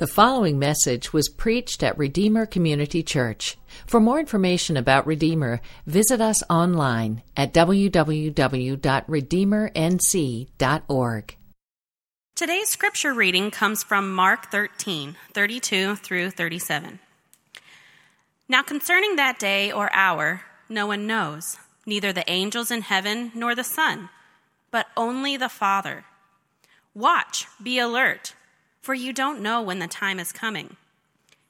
The following message was preached at Redeemer Community Church. For more information about Redeemer, visit us online at www.redeemernc.org. Today's scripture reading comes from Mark 13, 32 through 37. Now, concerning that day or hour, no one knows, neither the angels in heaven nor the Son, but only the Father. Watch, be alert for you don't know when the time is coming.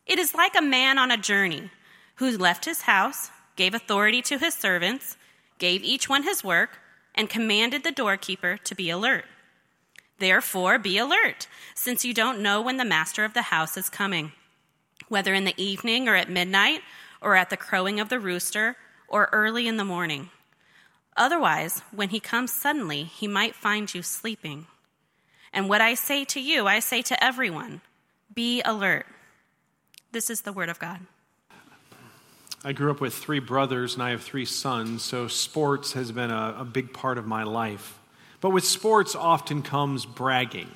It is like a man on a journey who left his house, gave authority to his servants, gave each one his work, and commanded the doorkeeper to be alert. Therefore, be alert, since you don't know when the master of the house is coming, whether in the evening or at midnight, or at the crowing of the rooster, or early in the morning. Otherwise, when he comes suddenly, he might find you sleeping. And what I say to you, I say to everyone be alert. This is the word of God. I grew up with three brothers and I have three sons, so sports has been a, a big part of my life. But with sports often comes bragging.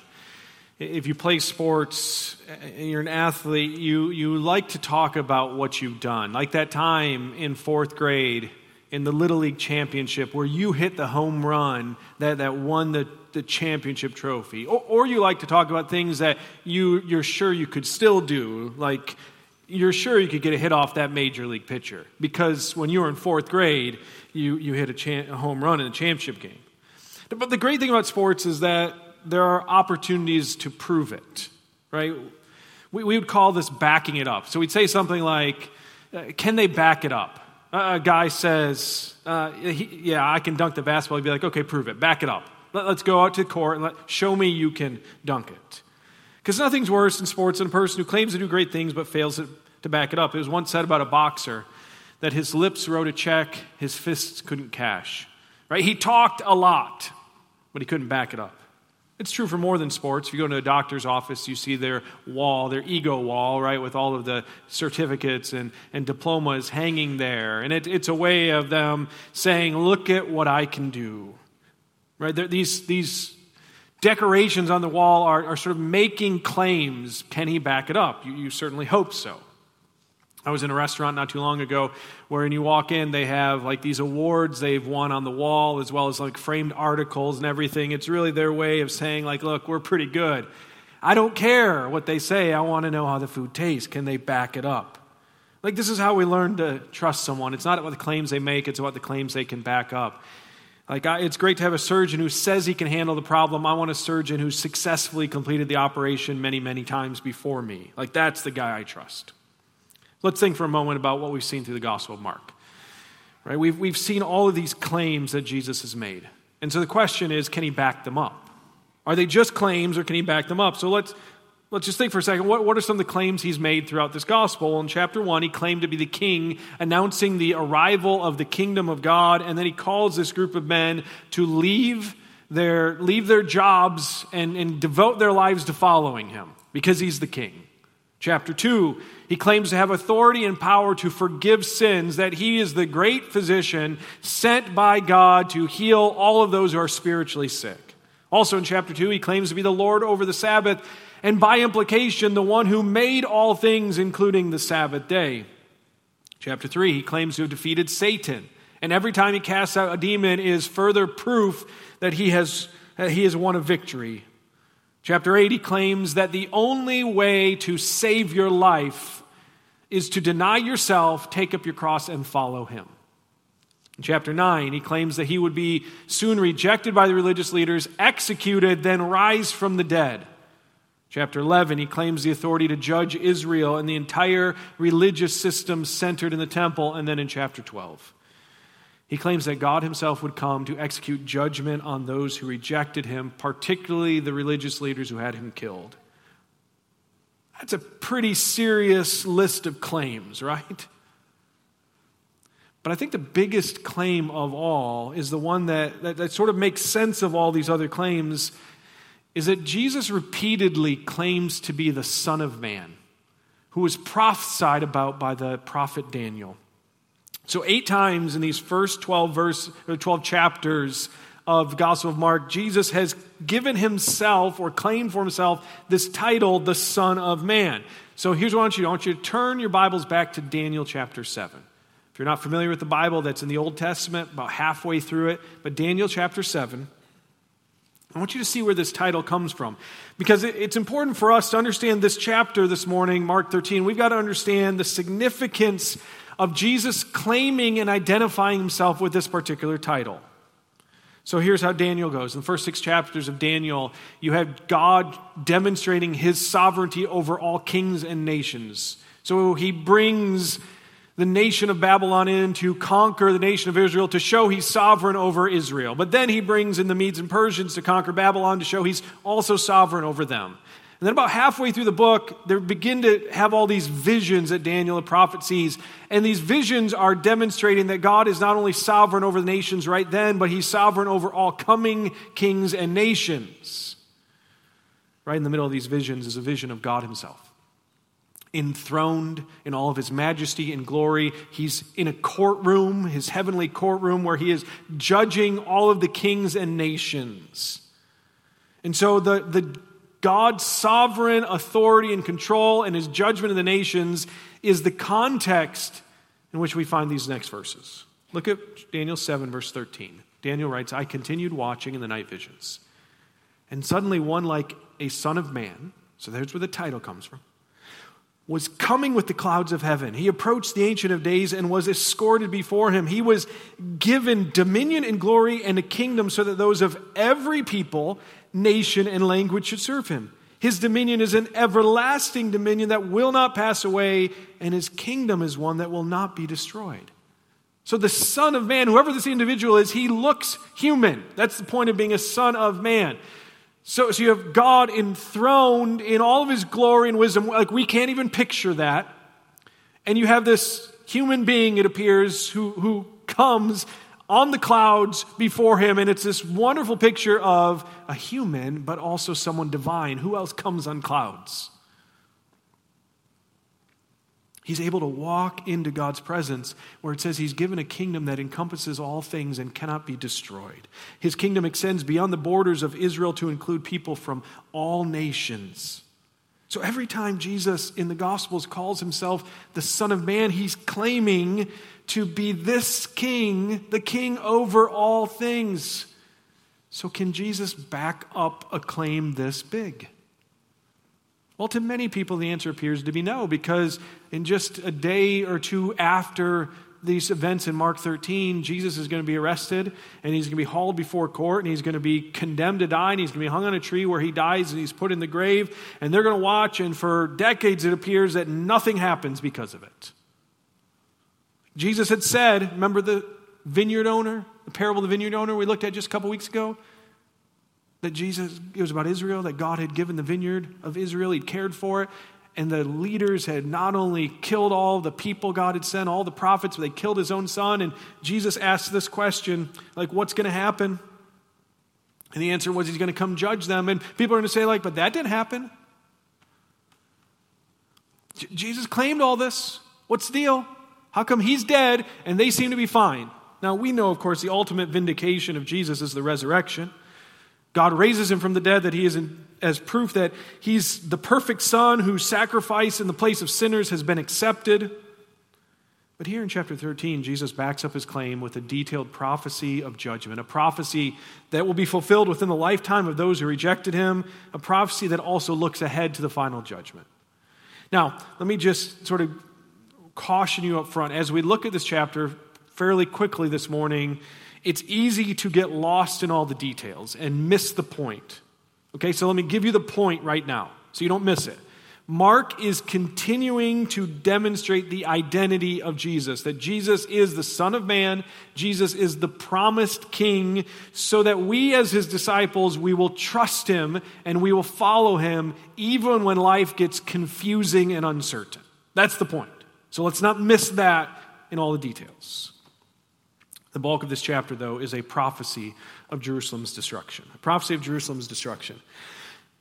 If you play sports, and you're an athlete, you, you like to talk about what you've done. Like that time in fourth grade in the Little League Championship where you hit the home run that, that won the, the championship trophy. Or, or you like to talk about things that you, you're sure you could still do, like you're sure you could get a hit off that major league pitcher. Because when you were in fourth grade, you, you hit a, cha- a home run in a championship game. But the great thing about sports is that there are opportunities to prove it, right? We, we would call this backing it up. So we'd say something like, uh, Can they back it up? a guy says, uh, he, Yeah, I can dunk the basketball, he'd be like, Okay, prove it. Back it up. Let, us go out to court and let, show me you can dunk it. Because nothing's worse in sports than a person who claims to do great things but fails to, back it up. It was once said about a boxer that his lips wrote a check, his fists couldn't cash. Right? He talked a lot, but he couldn't back it up. It's true for more than sports. If you go to a doctor's office, you see their wall, their ego wall, right, with all of the certificates and, and diplomas hanging there. And it, it's a way of them saying, Look at what I can do. Right? These, these decorations on the wall are, are sort of making claims. Can he back it up? You, you certainly hope so. I was in a restaurant not too long ago where when you walk in, they have like these awards they've won on the wall as well as like framed articles and everything. It's really their way of saying, like, look, we're pretty good. I don't care what they say. I want to know how the food tastes. Can they back it up? Like, this is how we learn to trust someone. It's not about the claims they make, it's about the claims they can back up. Like, I, it's great to have a surgeon who says he can handle the problem. I want a surgeon who successfully completed the operation many, many times before me. Like, that's the guy I trust. Let's think for a moment about what we've seen through the Gospel of Mark. Right? We've, we've seen all of these claims that Jesus has made. And so the question is can he back them up? Are they just claims or can he back them up? So let's, let's just think for a second. What, what are some of the claims he's made throughout this gospel? In chapter 1, he claimed to be the king, announcing the arrival of the kingdom of God. And then he calls this group of men to leave their, leave their jobs and, and devote their lives to following him because he's the king. Chapter 2, he claims to have authority and power to forgive sins, that he is the great physician sent by God to heal all of those who are spiritually sick. Also in chapter 2, he claims to be the Lord over the Sabbath, and by implication, the one who made all things, including the Sabbath day. Chapter 3, he claims to have defeated Satan. And every time he casts out a demon is further proof that he has, that he has won a victory Chapter 8, he claims that the only way to save your life is to deny yourself, take up your cross, and follow him. In chapter 9, he claims that he would be soon rejected by the religious leaders, executed, then rise from the dead. Chapter 11, he claims the authority to judge Israel and the entire religious system centered in the temple. And then in chapter 12, he claims that God himself would come to execute judgment on those who rejected him, particularly the religious leaders who had him killed. That's a pretty serious list of claims, right? But I think the biggest claim of all is the one that, that, that, sort of makes sense of all these other claims is that Jesus repeatedly claims to be the Son of Man, who was prophesied about by the prophet Daniel. So, eight times in these first 12 verse, or 12 chapters of Gospel of Mark, Jesus has given himself or claimed for himself this title, the Son of Man. So here's what I want you to do I want you to turn your Bibles back to Daniel chapter 7. If you're not familiar with the Bible, that's in the Old Testament, about halfway through it. But Daniel chapter 7, I want you to see where this title comes from. Because it's important for us to understand this chapter this morning, Mark 13. We've got to understand the significance of Jesus claiming and identifying himself with this particular title. So here's how Daniel goes. In the first six chapters of Daniel, you have God demonstrating his sovereignty over all kings and nations. So he brings the nation of Babylon in to conquer the nation of Israel to show he's sovereign over Israel. But then he brings in the Medes and Persians to conquer Babylon to show he's also sovereign over them. And then about halfway through the book, they begin to have all these visions that Daniel, the prophet, sees. And these visions are demonstrating that God is not only sovereign over the nations right then, but he's sovereign over all coming kings and nations. Right in the middle of these visions is a vision of God himself enthroned in all of his majesty and glory. He's in a courtroom, his heavenly courtroom, where he is judging all of the kings and nations. And so the, the God's sovereign authority and control and his judgment of the nations is the context in which we find these next verses. Look at Daniel 7, verse 13. Daniel writes, I continued watching in the night visions. And suddenly, one like a son of man, so there's where the title comes from was coming with the clouds of heaven. He approached the Ancient of Days and was escorted before him. He was given dominion and glory and a kingdom so that those of every people, nation, and language should serve him. His dominion is an everlasting dominion that will not pass away, and his kingdom is one that will not be destroyed. So, the Son of Man, whoever this individual is, he looks human. That's the point of being a Son of Man. So, so you have God enthroned in all of his glory and wisdom. Like we can't even picture that. And you have this human being, it appears, who, who comes on the clouds before him. And it's this wonderful picture of a human, but also someone divine. Who else comes on clouds? He's able to walk into God's presence where it says he's given a kingdom that encompasses all things and cannot be destroyed. His kingdom extends beyond the borders of Israel to include people from all nations. So every time Jesus in the Gospels calls himself the Son of Man, he's claiming to be this king, the king over all things. So, can Jesus back up a claim this big? Well, to many people, the answer appears to be no, because in just a day or two after these events in Mark 13, Jesus is going to be arrested and he's going to be hauled before court and he's going to be condemned to die and he's going to be hung on a tree where he dies and he's put in the grave. And they're going to watch, and for decades it appears that nothing happens because of it. Jesus had said, remember the vineyard owner, the parable of the vineyard owner we looked at just a couple weeks ago? That Jesus, it was about Israel, that God had given the vineyard of Israel, He'd cared for it. And the leaders had not only killed all the people God had sent, all the prophets, but they killed his own son. And Jesus asked this question, like, what's going to happen? And the answer was he's going to come judge them. And people are going to say, like, but that didn't happen. J- Jesus claimed all this. What's the deal? How come he's dead and they seem to be fine? Now, we know, of course, the ultimate vindication of Jesus is the resurrection. God raises him from the dead that he is in, as proof that he's the perfect son whose sacrifice in the place of sinners has been accepted. But here in chapter 13, Jesus backs up his claim with a detailed prophecy of judgment, a prophecy that will be fulfilled within the lifetime of those who rejected him, a prophecy that also looks ahead to the final judgment. Now, let me just sort of caution you up front as we look at this chapter fairly quickly this morning it's easy to get lost in all the details and miss the point. Okay, so let me give you the point right now so you don't miss it. Mark is continuing to demonstrate the identity of Jesus, that Jesus is the Son of Man, Jesus is the promised King, so that we as his disciples, we will trust him and we will follow him even when life gets confusing and uncertain. That's the point. So let's not miss that in all the details. The bulk of this chapter, though, is a prophecy of Jerusalem's destruction. A prophecy of Jerusalem's destruction.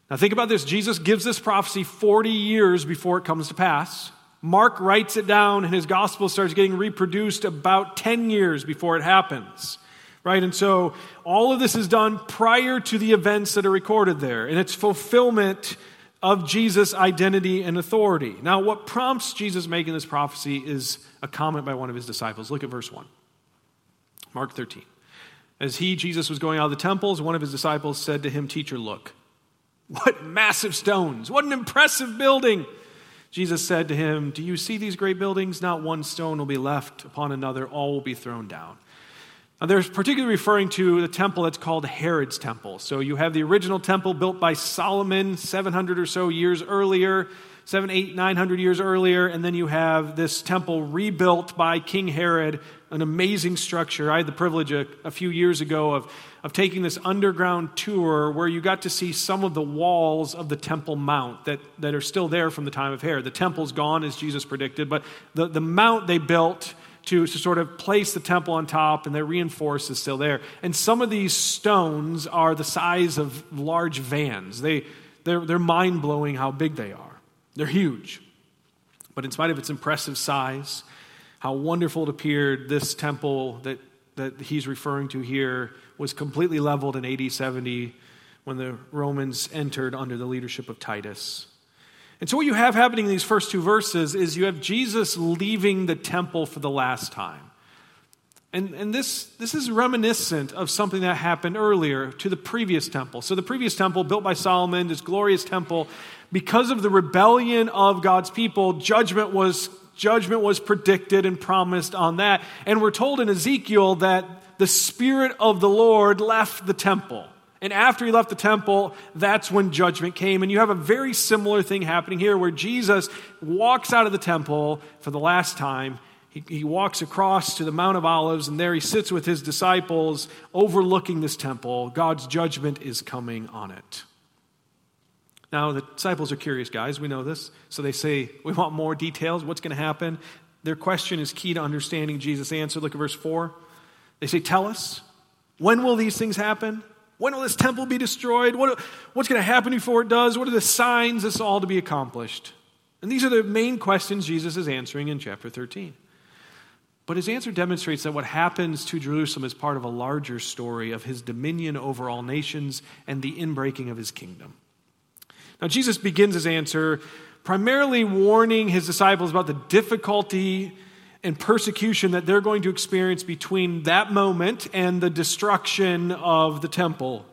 Now, think about this Jesus gives this prophecy 40 years before it comes to pass. Mark writes it down, and his gospel starts getting reproduced about 10 years before it happens. right? And so all of this is done prior to the events that are recorded there, and it's fulfillment of Jesus' identity and authority. Now, what prompts Jesus making this prophecy is a comment by one of his disciples. Look at verse 1. Mark 13. As he, Jesus, was going out of the temples, one of his disciples said to him, Teacher, look, what massive stones! What an impressive building! Jesus said to him, Do you see these great buildings? Not one stone will be left upon another, all will be thrown down. Now, they're particularly referring to the temple that's called Herod's temple. So you have the original temple built by Solomon 700 or so years earlier, seven, eight, nine hundred years earlier, and then you have this temple rebuilt by King Herod, an amazing structure. I had the privilege a, a few years ago of, of taking this underground tour where you got to see some of the walls of the Temple Mount that, that are still there from the time of Herod. The temple's gone, as Jesus predicted, but the, the mount they built to, to sort of place the temple on top, and they're reinforced is still there. And some of these stones are the size of large vans. They, they're, they're mind blowing how big they are. They're huge. But in spite of its impressive size, how wonderful it appeared, this temple that, that he's referring to here was completely leveled in AD 70 when the Romans entered under the leadership of Titus. And so, what you have happening in these first two verses is you have Jesus leaving the temple for the last time. And, and this, this is reminiscent of something that happened earlier to the previous temple. So, the previous temple, built by Solomon, this glorious temple, because of the rebellion of God's people, judgment was, judgment was predicted and promised on that. And we're told in Ezekiel that the Spirit of the Lord left the temple. And after he left the temple, that's when judgment came. And you have a very similar thing happening here where Jesus walks out of the temple for the last time. He, he, walks across to the Mount of Olives, and there he sits with his disciples overlooking this temple. God's judgment is coming on it. Now, the disciples are curious guys. We know this. So they say, We want more details. What's going to happen? Their question is key to understanding Jesus' answer. Look at verse 4. They say, Tell us, when will these things happen? When will this temple be destroyed? What, what's going to happen before it does? What are the signs this all to be accomplished? And these are the main questions Jesus is answering in chapter 13. But his answer demonstrates that what happens to Jerusalem is part of a larger story of his dominion over all nations and the inbreaking of his kingdom. Now, Jesus begins his answer primarily warning his disciples about the difficulty and persecution that they're going to experience between that moment and the destruction of the temple.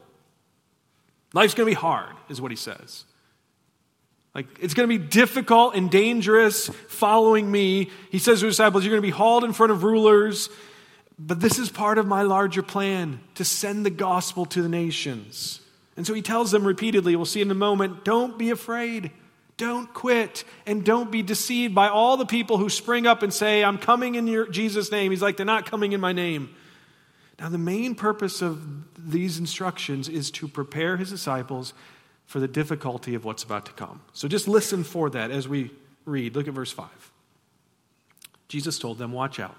Life's going to be hard, is what he says. Like, it's going to be difficult and dangerous following me. He says to his disciples, You're going to be hauled in front of rulers, but this is part of my larger plan to send the gospel to the nations. And so he tells them repeatedly, we'll see in a moment, don't be afraid. Don't quit and don't be deceived by all the people who spring up and say, I'm coming in your Jesus' name. He's like, they're not coming in my name. Now, the main purpose of these instructions is to prepare his disciples for the difficulty of what's about to come. So just listen for that as we read. Look at verse 5. Jesus told them, Watch out,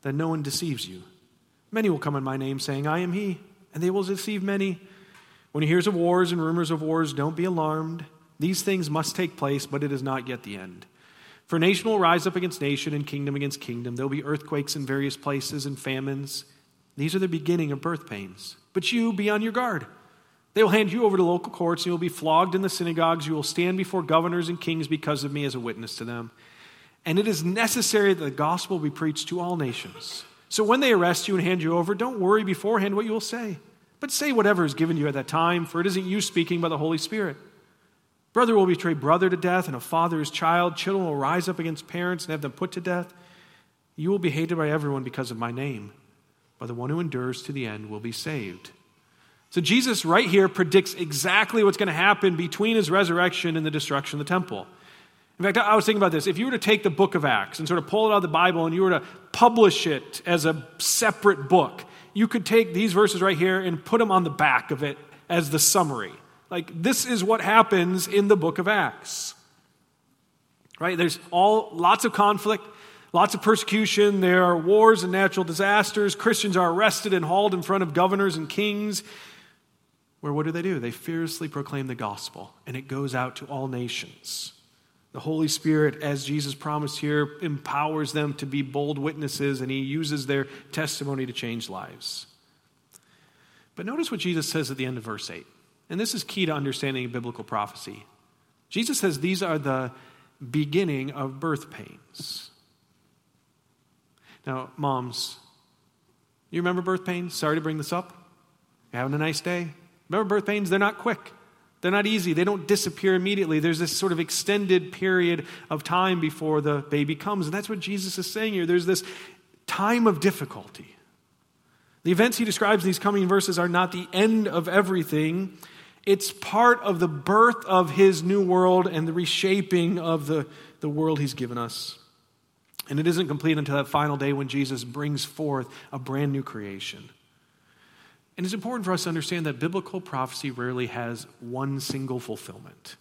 that no one deceives you. Many will come in my name, saying, I am he, and they will deceive many. When you hear of wars and rumors of wars, don't be alarmed. These things must take place, but it is not yet the end. For nation will rise up against nation and kingdom against kingdom. There will be earthquakes in various places and famines. These are the beginning of birth pains. But you be on your guard. They will hand you over to local courts, and you will be flogged in the synagogues. You will stand before governors and kings because of me as a witness to them. And it is necessary that the gospel be preached to all nations. So when they arrest you and hand you over, don't worry beforehand what you will say, but say whatever is given you at that time, for it isn't you speaking, but the Holy Spirit. Brother will betray brother to death, and a father his child. Children will rise up against parents and have them put to death. You will be hated by everyone because of my name, but the one who endures to the end will be saved. So, Jesus, right here, predicts exactly what's going to happen between his resurrection and the destruction of the temple. In fact, I was thinking about this. If you were to take the book of Acts and sort of pull it out of the Bible and you were to publish it as a separate book, you could take these verses right here and put them on the back of it as the summary. Like, this is what happens in the book of Acts. Right? There's all lots of conflict, lots of persecution. There are wars and natural disasters. Christians are arrested and hauled in front of governors and kings. Where what do they do? They fiercely proclaim the gospel, and it goes out to all nations. The Holy Spirit, as Jesus promised here, empowers them to be bold witnesses, and He uses their testimony to change lives. But notice what Jesus says at the end of verse 8. And this is key to understanding biblical prophecy. Jesus says these are the beginning of birth pains. Now, moms, you remember birth pains? Sorry to bring this up. You having a nice day? Remember birth pains? They're not quick. They're not easy. They don't disappear immediately. There's this sort of extended period of time before the baby comes. And that's what Jesus is saying here. There's this time of difficulty. The events he describes in these coming verses are not the end of everything, it's part of the birth of his new world and the reshaping of the, the world he's given us. And it isn't complete until that final day when Jesus brings forth a brand new creation. And it's important for us to understand that biblical prophecy rarely has one single fulfillment.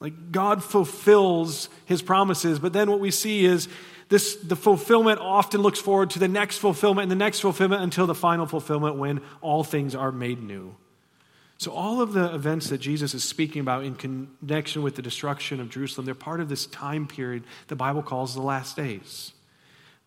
Like God fulfills his promises, but then what we see is this the fulfillment often looks forward to the next fulfillment and the next fulfillment until the final fulfillment when all things are made new. So all of the events that Jesus is speaking about in connection with the destruction of Jerusalem, they're part of this time period the Bible calls the last days.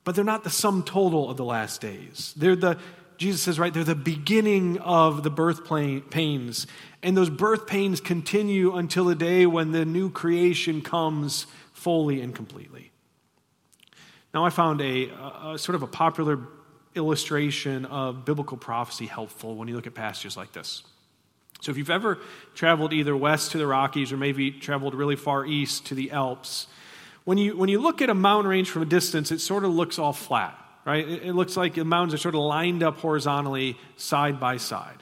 But they're not the sum total of the last days. They're the Jesus says, right, they're the beginning of the birth pains. And those birth pains continue until the day when the new creation comes fully and completely. Now, I found a, a, sort of a popular illustration of biblical prophecy helpful when you look at passages like this. So, if you've ever traveled either west to the Rockies or maybe traveled really far east to the Alps, when you, when you look at a mountain range from a distance, it sort of looks all flat right? It, looks like the mountains are sort of lined up horizontally side by side.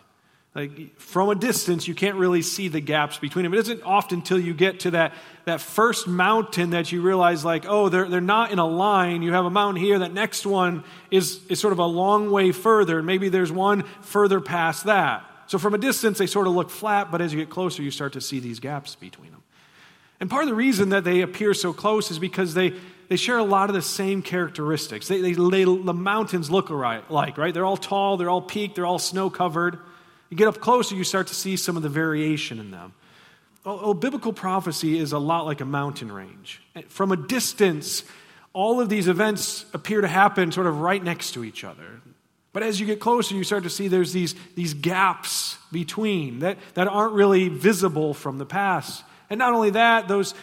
Like from a distance, you can't really see the gaps between them. It isn't often until you get to that, that first mountain that you realize, like, oh, they're, they're not in a line. You have a mountain here, that next one is, is sort of a long way further, and maybe there's one further past that. So from a distance, they sort of look flat, but as you get closer, you start to see these gaps between them. And part of the reason that they appear so close is because they, they share a lot of the same characteristics. They, they, they, the mountains look alike, right? They're all tall, they're all peaked, they're all snow covered. You get up closer, you start to see some of the variation in them. Oh, biblical prophecy is a lot like a mountain range. From a distance, all of these events appear to happen sort of right next to each other. But as you get closer, you start to see there's these, these gaps between that, that aren't really visible from the past. And not only that, those,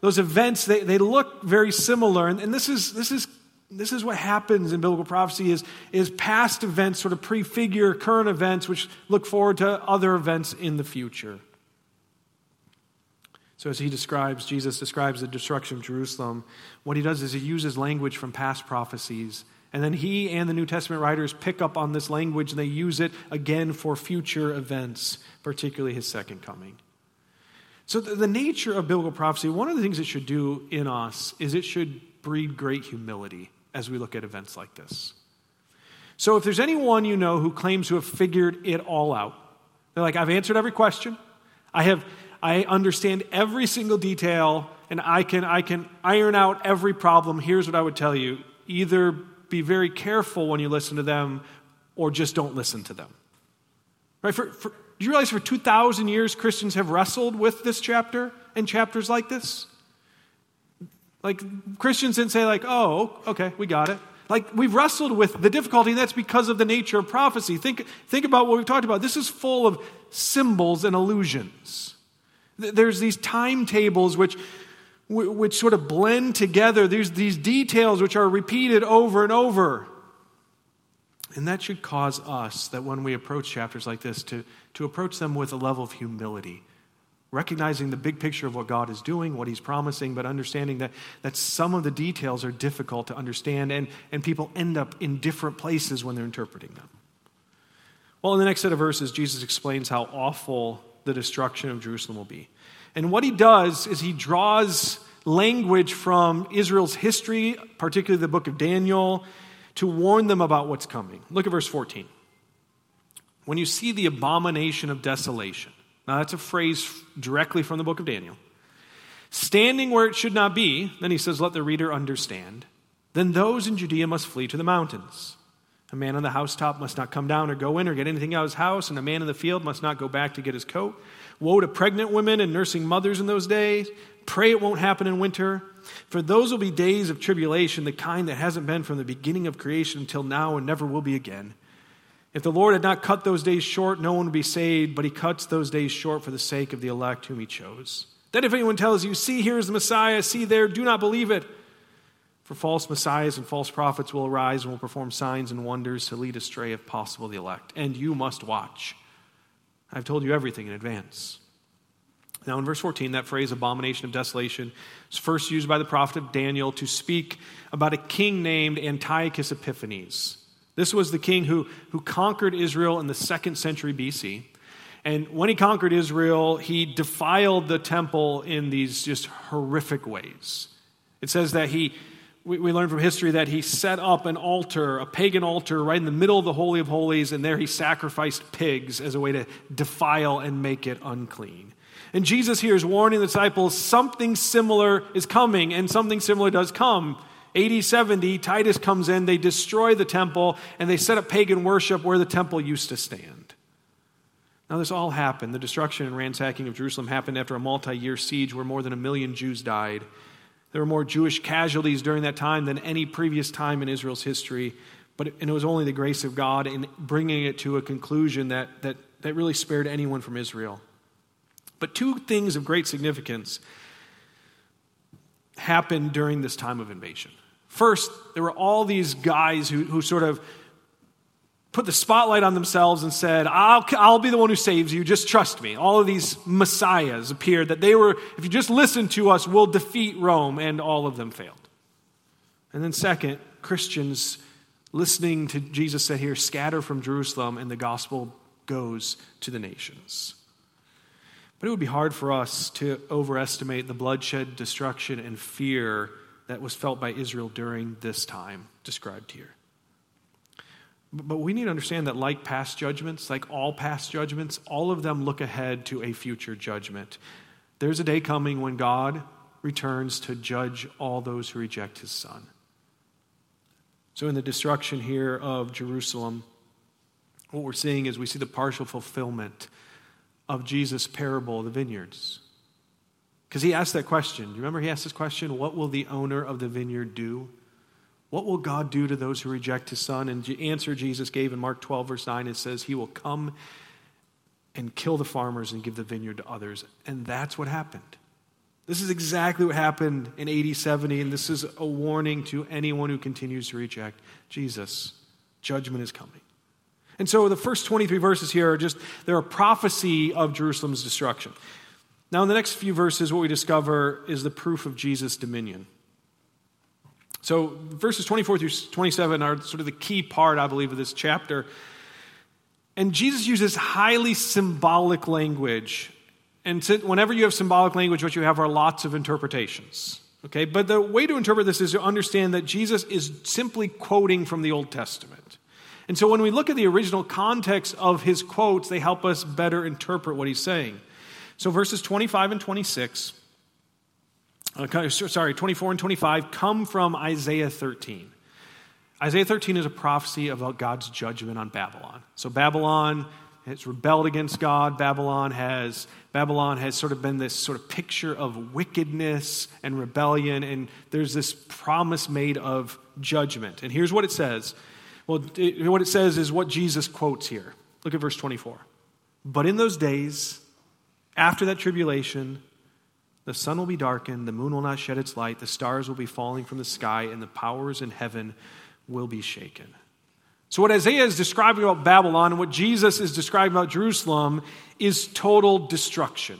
those events, they, they look very similar. And, and this, is, this, is, this is what happens in biblical prophecy is, is past events sort of prefigure current events, which look forward to other events in the future. So, as he describes, Jesus describes the destruction of Jerusalem, what he does is he uses language from past prophecies. And then he and the New Testament writers pick up on this language and they use it again for future events, particularly his second coming. So, the, the nature of biblical prophecy, one of the things it should do in us is it should breed great humility as we look at events like this. So, if there's anyone you know who claims to have figured it all out, they're like, I've answered every question, I have, I understand every single detail, and I can, I can iron out every problem. Here's what I would tell you either be very careful when you listen to them, or just don't listen to them. Right? For, for, do you realize for 2,000 years Christians have wrestled with this chapter and chapters like this? Like, Christians didn't say, like, oh, okay, we got it. Like, we've wrestled with the difficulty, and that's because of the nature of prophecy. Think, think about what we've talked about. This is full of symbols and illusions. There's these timetables which, which sort of blend together. There's these details which are repeated over and over. And that should cause us that when we approach chapters like this to, to approach them with a level of humility, recognizing the big picture of what God is doing, what He's promising, but understanding that, that some of the details are difficult to understand, and, and people end up in different places when they're interpreting them. Well, in the next set of verses, Jesus explains how awful the destruction of Jerusalem will be. And what he does is he draws language from Israel's history, particularly the book of Daniel to warn them about what's coming. Look at verse 14. When you see the abomination of desolation, now that's a phrase directly from the book of Daniel, standing where it should not be, then he says, let the reader understand, then those in Judea must flee to the mountains. A man on the housetop must not come down or go in or get anything out of his house, and a man in the field must not go back to get his coat. Woe to pregnant women and nursing mothers in those days. Pray it won't happen in winter. For those will be days of tribulation, the kind that hasn't been from the beginning of creation until now and never will be again. If the Lord had not cut those days short, no one would be saved, but he cuts those days short for the sake of the elect whom he chose. Then, if anyone tells you, See, here is the Messiah, see there, do not believe it. For false messiahs and false prophets will arise and will perform signs and wonders to lead astray, if possible, the elect. And you must watch. I've told you everything in advance. Now, in verse 14, that phrase, abomination of desolation, is first used by the prophet of Daniel to speak about a king named Antiochus Epiphanes. This was the king who, who conquered Israel in the second century BC. And when he conquered Israel, he defiled the temple in these just horrific ways. It says that he, we, we learn from history that he set up an altar, a pagan altar, right in the middle of the Holy of Holies, and there he sacrificed pigs as a way to defile and make it unclean. And Jesus here is warning the disciples something similar is coming, and something similar does come. AD 70, Titus comes in, they destroy the temple, and they set up pagan worship where the temple used to stand. Now, this all happened. The destruction and ransacking of Jerusalem happened after a multi year siege where more than a million Jews died. There were more Jewish casualties during that time than any previous time in Israel's history, but and it was only the grace of God in bringing it to a conclusion that, that, that really spared anyone from Israel. But two things of great significance happened during this time of invasion. First, there were all these guys who, who sort of put the spotlight on themselves and said, I'll, I'll be the one who saves you, just trust me. All of these messiahs appeared that they were, if you just listen to us, we'll defeat Rome, and all of them failed. And then, second, Christians listening to Jesus said here, scatter from Jerusalem, and the gospel goes to the nations. But it would be hard for us to overestimate the bloodshed, destruction, and fear that was felt by Israel during this time described here. But we need to understand that, like past judgments, like all past judgments, all of them look ahead to a future judgment. There's a day coming when God returns to judge all those who reject his son. So, in the destruction here of Jerusalem, what we're seeing is we see the partial fulfillment of Jesus' parable of the vineyards. Because he asked that question. Do you remember he asked this question? What will the owner of the vineyard do? What will God do to those who reject his son? And the answer Jesus gave in Mark 12, verse 9, it says, He will come and kill the farmers and give the vineyard to others. And that's what happened. This is exactly what happened in AD 70, and this is a warning to anyone who continues to reject Jesus. Judgment is coming. And so the first 23 verses here are just, they're a prophecy of Jerusalem's destruction. Now, in the next few verses, what we discover is the proof of Jesus' dominion. So, verses 24 through 27 are sort of the key part, I believe, of this chapter. And Jesus uses highly symbolic language. And whenever you have symbolic language, what you have are lots of interpretations. Okay, but the way to interpret this is to understand that Jesus is simply quoting from the Old Testament. And so when we look at the original context of his quotes, they help us better interpret what he's saying. So verses 25 and 26, uh, sorry, 24 and 25 come from Isaiah 13. Isaiah 13 is a prophecy about God's judgment on Babylon. So Babylon has rebelled against God. Babylon has Babylon has sort of been this sort of picture of wickedness and rebellion, and there's this promise made of judgment. And here's what it says. Well, it, what it says is what Jesus quotes here. Look at verse 24. But in those days, after that tribulation, the sun will be darkened, the moon will not shed its light, the stars will be falling from the sky, and the powers in heaven will be shaken. So, what Isaiah is describing about Babylon and what Jesus is describing about Jerusalem is total destruction.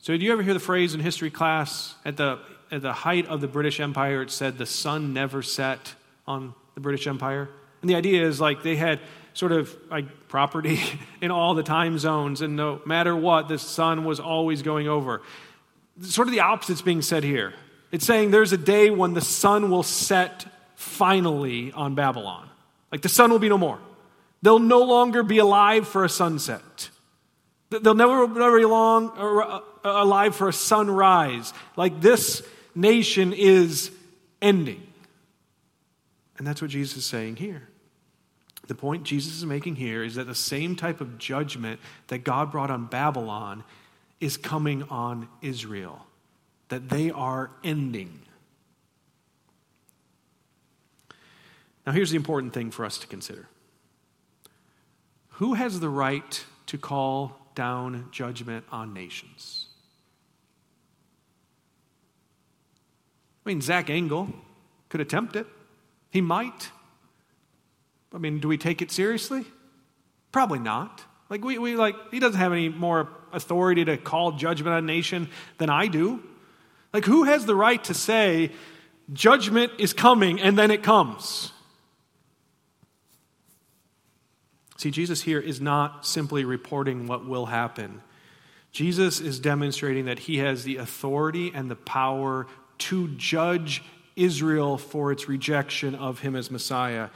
So, did you ever hear the phrase in history class at the, at the height of the British Empire, it said the sun never set on the British Empire? And the idea is like they had sort of like property in all the time zones, and no matter what, the sun was always going over. Sort of the opposite's being said here. It's saying there's a day when the sun will set finally on Babylon. Like the sun will be no more. They'll no longer be alive for a sunset. They'll never, never be long, uh, alive for a sunrise. Like this nation is ending. And that's what Jesus is saying here. The point Jesus is making here is that the same type of judgment that God brought on Babylon is coming on Israel, that they are ending. Now, here's the important thing for us to consider Who has the right to call down judgment on nations? I mean, Zach Engel could attempt it. He might. I mean, do we take it seriously? Probably not. Like, we, we like, he doesn't have any more authority to call judgment on a nation than I do. Like, who has the right to say, judgment is coming, and then it comes? See, Jesus here is not simply reporting what will happen. Jesus is demonstrating that he has the authority and the power to judge Israel for its rejection of him as Messiah.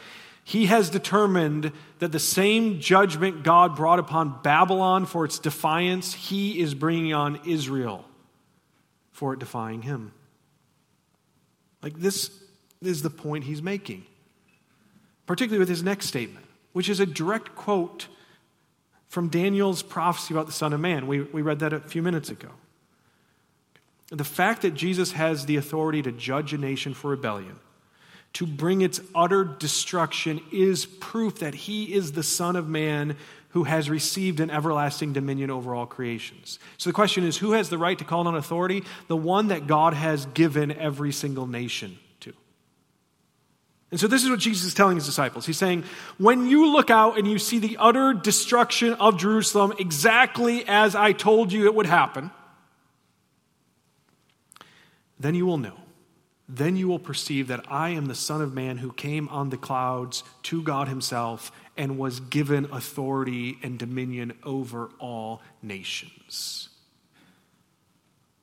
He has determined that the same judgment God brought upon Babylon for its defiance, he is bringing on Israel for it defying him. Like, this is the point he's making, particularly with his next statement, which is a direct quote from Daniel's prophecy about the Son of Man. We, we read that a few minutes ago. The fact that Jesus has the authority to judge a nation for rebellion, to bring its utter destruction, is proof that he is the Son of Man who has received an everlasting dominion over all creations. So the question is who has the right to call on authority? The one that God has given every single nation to. And so this is what Jesus is telling his disciples. He's saying, when you look out and you see the utter destruction of Jerusalem exactly as I told you it would happen, then you will know. Then you will perceive that I am the Son of Man who came on the clouds to God Himself and was given authority and dominion over all nations.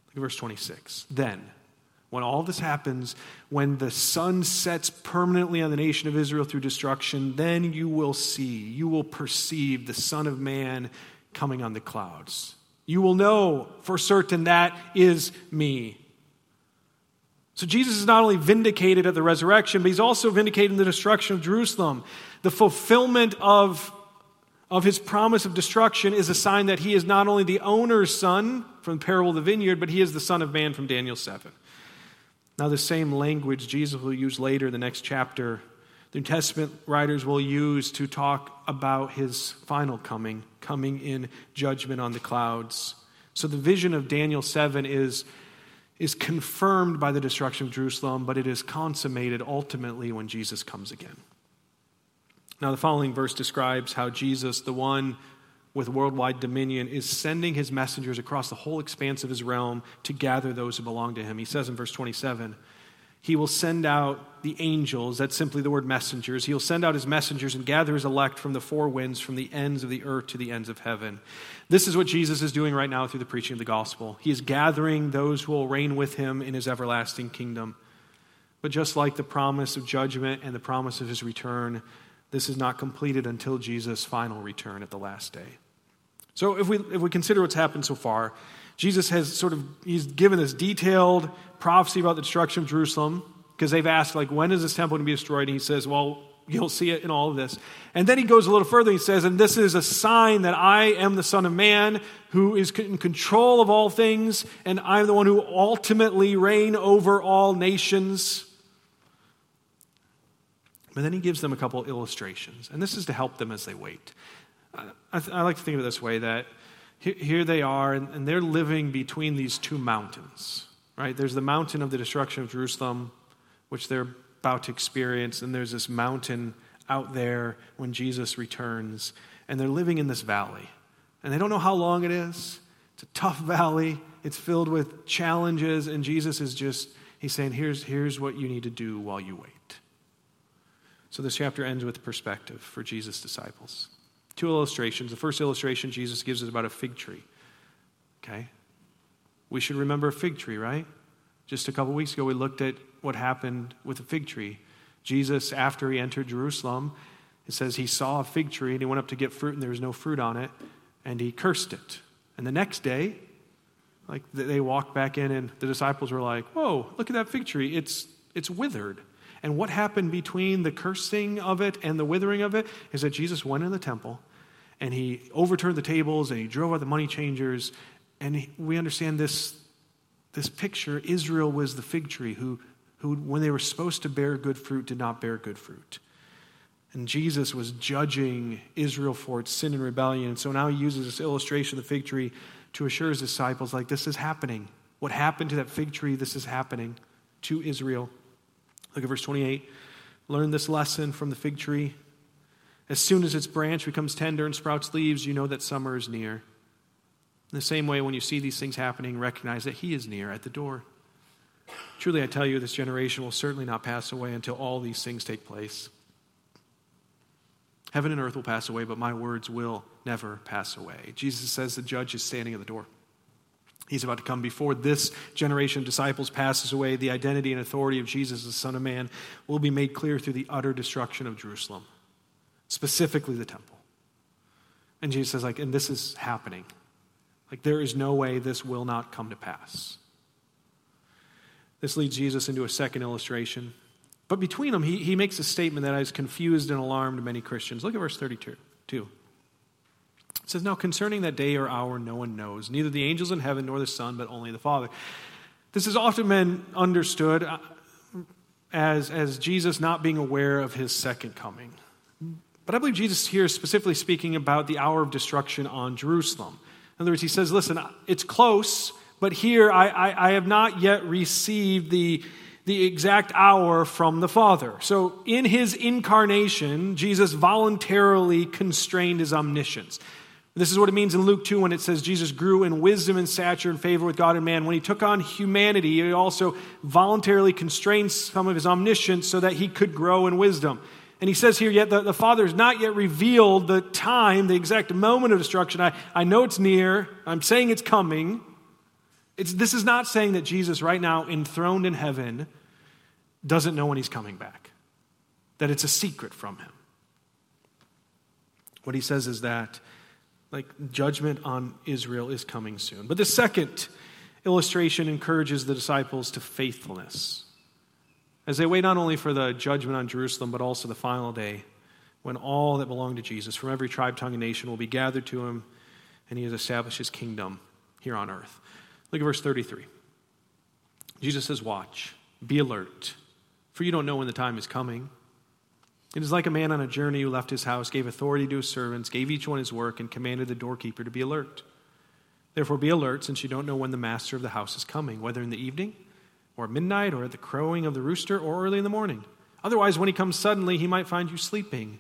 Look at verse 26. Then, when all this happens, when the sun sets permanently on the nation of Israel through destruction, then you will see, you will perceive the Son of Man coming on the clouds. You will know for certain that is me. So Jesus is not only vindicated at the resurrection, but he's also vindicated in the destruction of Jerusalem. The fulfillment of, of his promise of destruction is a sign that he is not only the owner's son from the parable of the vineyard, but he is the Son of Man from Daniel 7. Now, the same language Jesus will use later in the next chapter, the New Testament writers will use to talk about his final coming, coming in judgment on the clouds. So the vision of Daniel 7 is is confirmed by the destruction of Jerusalem, but it is consummated ultimately when Jesus comes again. Now, the following verse describes how Jesus, the one with worldwide dominion, is sending his messengers across the whole expanse of his realm to gather those who belong to him. He says in verse 27 he will send out the angels, that's simply the word messengers. He'll send out his messengers and gather his elect from the four winds, from the ends of the earth to the ends of heaven. This is what Jesus is doing right now through the preaching of the gospel. He is gathering those who will reign with him in his everlasting kingdom. But just like the promise of judgment and the promise of his return, this is not completed until Jesus' final return at the last day. So if we, if we consider what's happened so far, Jesus has sort of, he's given this detailed prophecy about the destruction of Jerusalem because they've asked, like, when is this temple going to be destroyed? And he says, well, you'll see it in all of this. And then he goes a little further. He says, and this is a sign that I am the Son of Man who is in control of all things, and I'm the one who ultimately reign over all nations. But then he gives them a couple illustrations, and this is to help them as they wait. I, I like to think of it this way that here they are, and they're living between these two mountains, right? There's the mountain of the destruction of Jerusalem, which they're about to experience, and there's this mountain out there when Jesus returns, and they're living in this valley. And they don't know how long it is. It's a tough valley, it's filled with challenges, and Jesus is just, he's saying, here's, here's what you need to do while you wait. So this chapter ends with perspective for Jesus' disciples two illustrations. The first illustration Jesus gives is about a fig tree. Okay? We should remember a fig tree, right? Just a couple weeks ago, we looked at what happened with a fig tree. Jesus, after he entered Jerusalem, it says he saw a fig tree and he went up to get fruit and there was no fruit on it and he cursed it. And the next day, like they walked back in and the disciples were like, "Whoa, look at that fig tree. It's it's withered." And what happened between the cursing of it and the withering of it is that Jesus went in the temple and he overturned the tables and he drove out the money changers. And we understand this, this picture Israel was the fig tree who, who, when they were supposed to bear good fruit, did not bear good fruit. And Jesus was judging Israel for its sin and rebellion. And so now he uses this illustration of the fig tree to assure his disciples, like, this is happening. What happened to that fig tree, this is happening to Israel. Look at verse 28. Learn this lesson from the fig tree. As soon as its branch becomes tender and sprouts leaves, you know that summer is near. In the same way, when you see these things happening, recognize that He is near at the door. Truly, I tell you, this generation will certainly not pass away until all these things take place. Heaven and earth will pass away, but my words will never pass away. Jesus says the judge is standing at the door. He's about to come before this generation of disciples passes away. The identity and authority of Jesus, the Son of Man, will be made clear through the utter destruction of Jerusalem, specifically the temple. And Jesus says, like, and this is happening. Like, there is no way this will not come to pass. This leads Jesus into a second illustration. But between them, he, he makes a statement that has confused and alarmed many Christians. Look at verse 32. It says, Now concerning that day or hour, no one knows, neither the angels in heaven nor the Son, but only the Father. This has often been understood uh, as, as Jesus not being aware of his second coming. But I believe Jesus here is specifically speaking about the hour of destruction on Jerusalem. In other words, he says, Listen, it's close, but here I, I, I have not yet received the, the exact hour from the Father. So in his incarnation, Jesus voluntarily constrained his omniscience. This is what it means in Luke 2 when it says Jesus grew in wisdom and stature and favor with God and man. When he took on humanity, he also voluntarily constrained some of his omniscience so that he could grow in wisdom. And he says here, yet the, the Father has not yet revealed the time, the exact moment of destruction. I, I know it's near. I'm saying it's coming. It's, this is not saying that Jesus, right now, enthroned in heaven, doesn't know when he's coming back, that it's a secret from him. What he says is that like judgment on Israel is coming soon. But the second illustration encourages the disciples to faithfulness as they wait not only for the judgment on Jerusalem, but also the final day when all that belong to Jesus from every tribe, tongue, and nation will be gathered to him and he has established his kingdom here on earth. Look at verse 33. Jesus says, Watch, be alert, for you don't know when the time is coming. It is like a man on a journey who left his house, gave authority to his servants, gave each one his work, and commanded the doorkeeper to be alert. Therefore, be alert, since you don't know when the master of the house is coming, whether in the evening, or midnight, or at the crowing of the rooster, or early in the morning. Otherwise, when he comes suddenly, he might find you sleeping.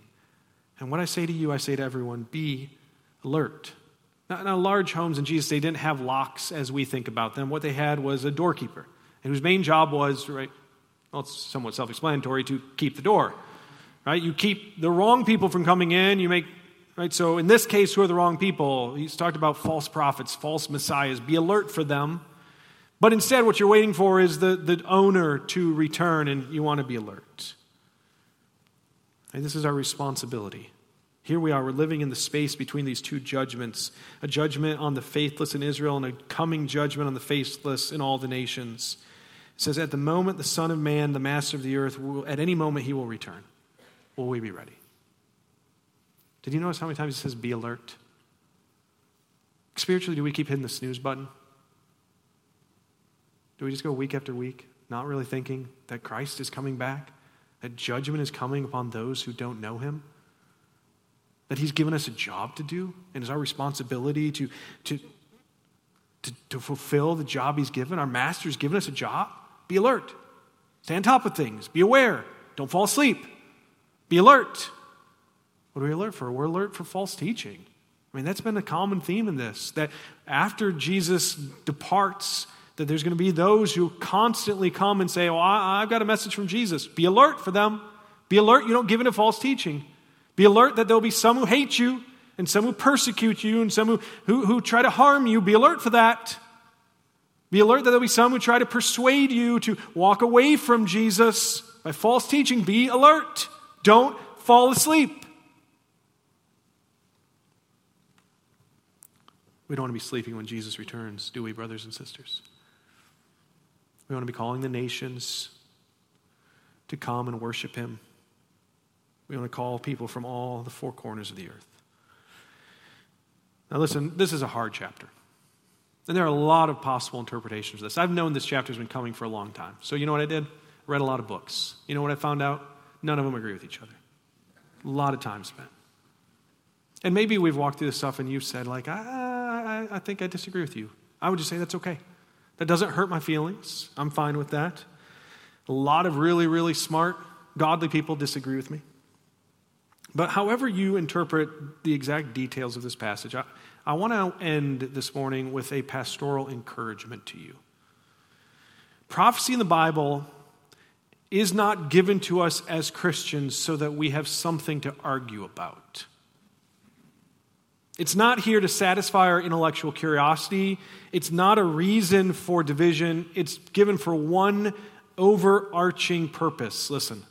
And what I say to you, I say to everyone be alert. Now, now large homes in Jesus, they didn't have locks as we think about them. What they had was a doorkeeper, and whose main job was, right, well, it's somewhat self explanatory, to keep the door. Right? You keep the wrong people from coming in. You make right. So in this case, who are the wrong people? He's talked about false prophets, false messiahs. Be alert for them. But instead, what you're waiting for is the, the owner to return, and you want to be alert. And this is our responsibility. Here we are, we're living in the space between these two judgments a judgment on the faithless in Israel and a coming judgment on the faithless in all the nations. It says, At the moment, the Son of Man, the master of the earth, will, at any moment, he will return will we be ready? Did you notice how many times he says, be alert? Spiritually, do we keep hitting the snooze button? Do we just go week after week, not really thinking that Christ is coming back, that judgment is coming upon those who don't know him? That he's given us a job to do, and it's our responsibility to, to, to, to fulfill the job he's given. Our master's given us a job. Be alert. Stay on top of things. Be aware. Don't fall asleep. Be alert. What are we alert for? We're alert for false teaching. I mean, that's been a common theme in this that after Jesus departs, that there's going to be those who constantly come and say, Oh, I've got a message from Jesus. Be alert for them. Be alert you don't give into false teaching. Be alert that there'll be some who hate you and some who persecute you and some who, who, who try to harm you. Be alert for that. Be alert that there'll be some who try to persuade you to walk away from Jesus by false teaching. Be alert. Don't fall asleep. We don't want to be sleeping when Jesus returns, do we, brothers and sisters? We want to be calling the nations to come and worship Him. We want to call people from all the four corners of the earth. Now, listen, this is a hard chapter. And there are a lot of possible interpretations of this. I've known this chapter has been coming for a long time. So, you know what I did? read a lot of books. You know what I found out? None of them agree with each other. A lot of time spent. And maybe we've walked through this stuff and you've said, like, I, I, I think I disagree with you. I would just say that's okay. That doesn't hurt my feelings. I'm fine with that. A lot of really, really smart, godly people disagree with me. But however you interpret the exact details of this passage, I, I want to end this morning with a pastoral encouragement to you. Prophecy in the Bible is not given to us as Christians so that we have something to argue about. It's not here to satisfy our intellectual curiosity. It's not a reason for division. It's given for one overarching purpose. Listen,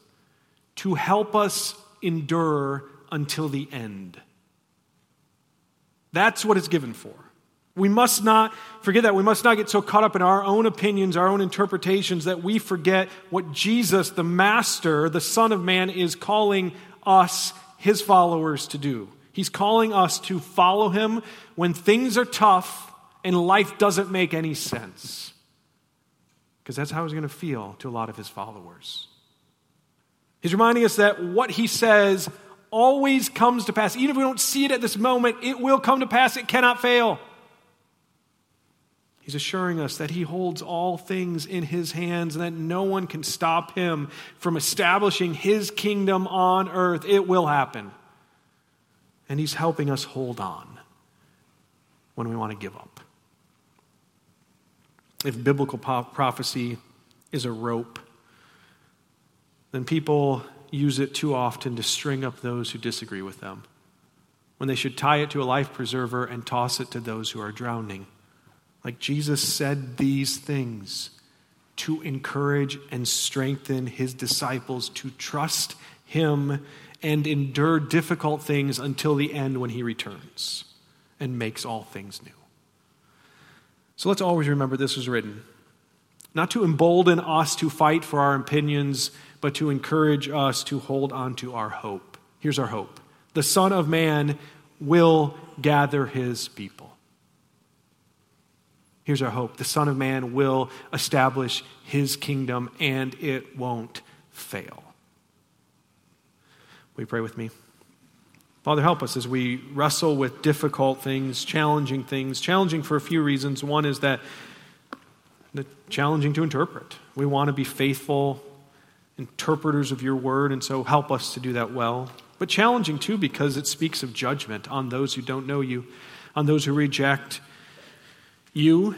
to help us endure until the end. That's what it's given for. We must not forget that. We must not get so caught up in our own opinions, our own interpretations, that we forget what Jesus, the Master, the Son of Man, is calling us, his followers, to do. He's calling us to follow him when things are tough and life doesn't make any sense. Because that's how he's going to feel to a lot of his followers. He's reminding us that what he says always comes to pass. Even if we don't see it at this moment, it will come to pass. It cannot fail. He's assuring us that he holds all things in his hands and that no one can stop him from establishing his kingdom on earth. It will happen. And he's helping us hold on when we want to give up. If biblical prophecy is a rope, then people use it too often to string up those who disagree with them, when they should tie it to a life preserver and toss it to those who are drowning. Like Jesus said these things to encourage and strengthen his disciples to trust him and endure difficult things until the end when he returns and makes all things new. So let's always remember this was written not to embolden us to fight for our opinions, but to encourage us to hold on to our hope. Here's our hope the Son of Man will gather his people. Here's our hope the Son of Man will establish his kingdom, and it won't fail. You pray with me? Father, help us as we wrestle with difficult things, challenging things, challenging for a few reasons. One is that challenging to interpret. We want to be faithful interpreters of your word, and so help us to do that well. But challenging too because it speaks of judgment on those who don't know you, on those who reject you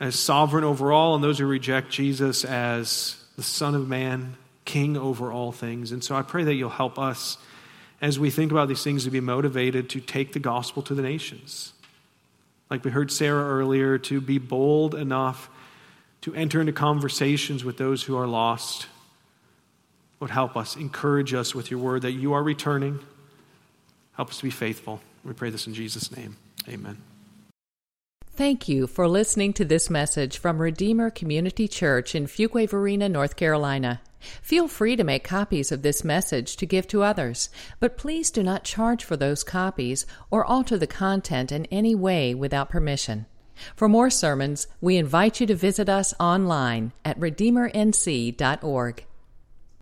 as sovereign over all, and those who reject Jesus as the Son of Man, King over all things. And so I pray that you'll help us as we think about these things to be motivated to take the gospel to the nations. Like we heard Sarah earlier, to be bold enough to enter into conversations with those who are lost. Would help us, encourage us with your word that you are returning. Help us to be faithful. We pray this in Jesus' name. Amen. Thank you for listening to this message from Redeemer Community Church in Fuquay-Varina, North Carolina. Feel free to make copies of this message to give to others, but please do not charge for those copies or alter the content in any way without permission. For more sermons, we invite you to visit us online at redeemernc.org.